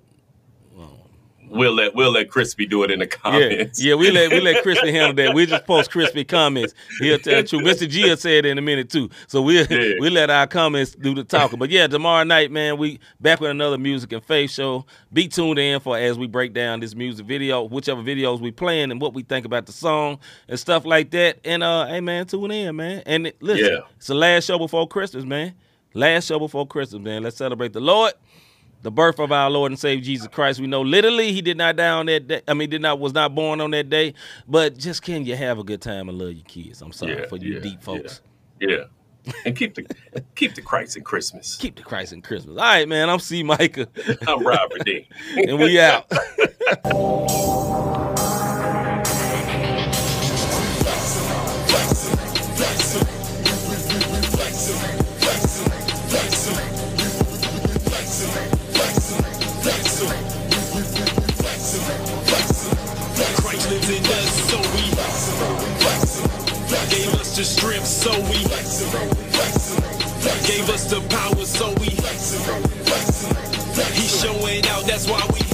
We'll let we'll let Crispy do it in the comments. yeah, yeah we let we let Crispy handle that. We just post crispy comments. He'll tell you. Mr. G will say it in a minute too. So we will Yeah. we let our comments do the talking. But yeah, tomorrow night, man, we back with another music and faith show. Be tuned in for as we break down this music video, whichever videos we playing and what we think about the song and stuff like that. And uh, hey man, tune in, man. And listen, Yeah. it's the last show before Christmas, man. Last show before Christmas, man. Let's celebrate the Lord the birth of our Lord and Savior Jesus Christ. We know literally he did not die on that day. I mean, did not was not born on that day. But just can you have a good time and love your kids? I'm sorry Yeah, for you yeah, deep folks. Yeah. And keep the keep the Christ in Christmas. Keep the Christ in Christmas. All right, man. I'm C. Micah, I'm Robert D. and we out. us the strength, so we gave us the power, so we He's showing out, that's why we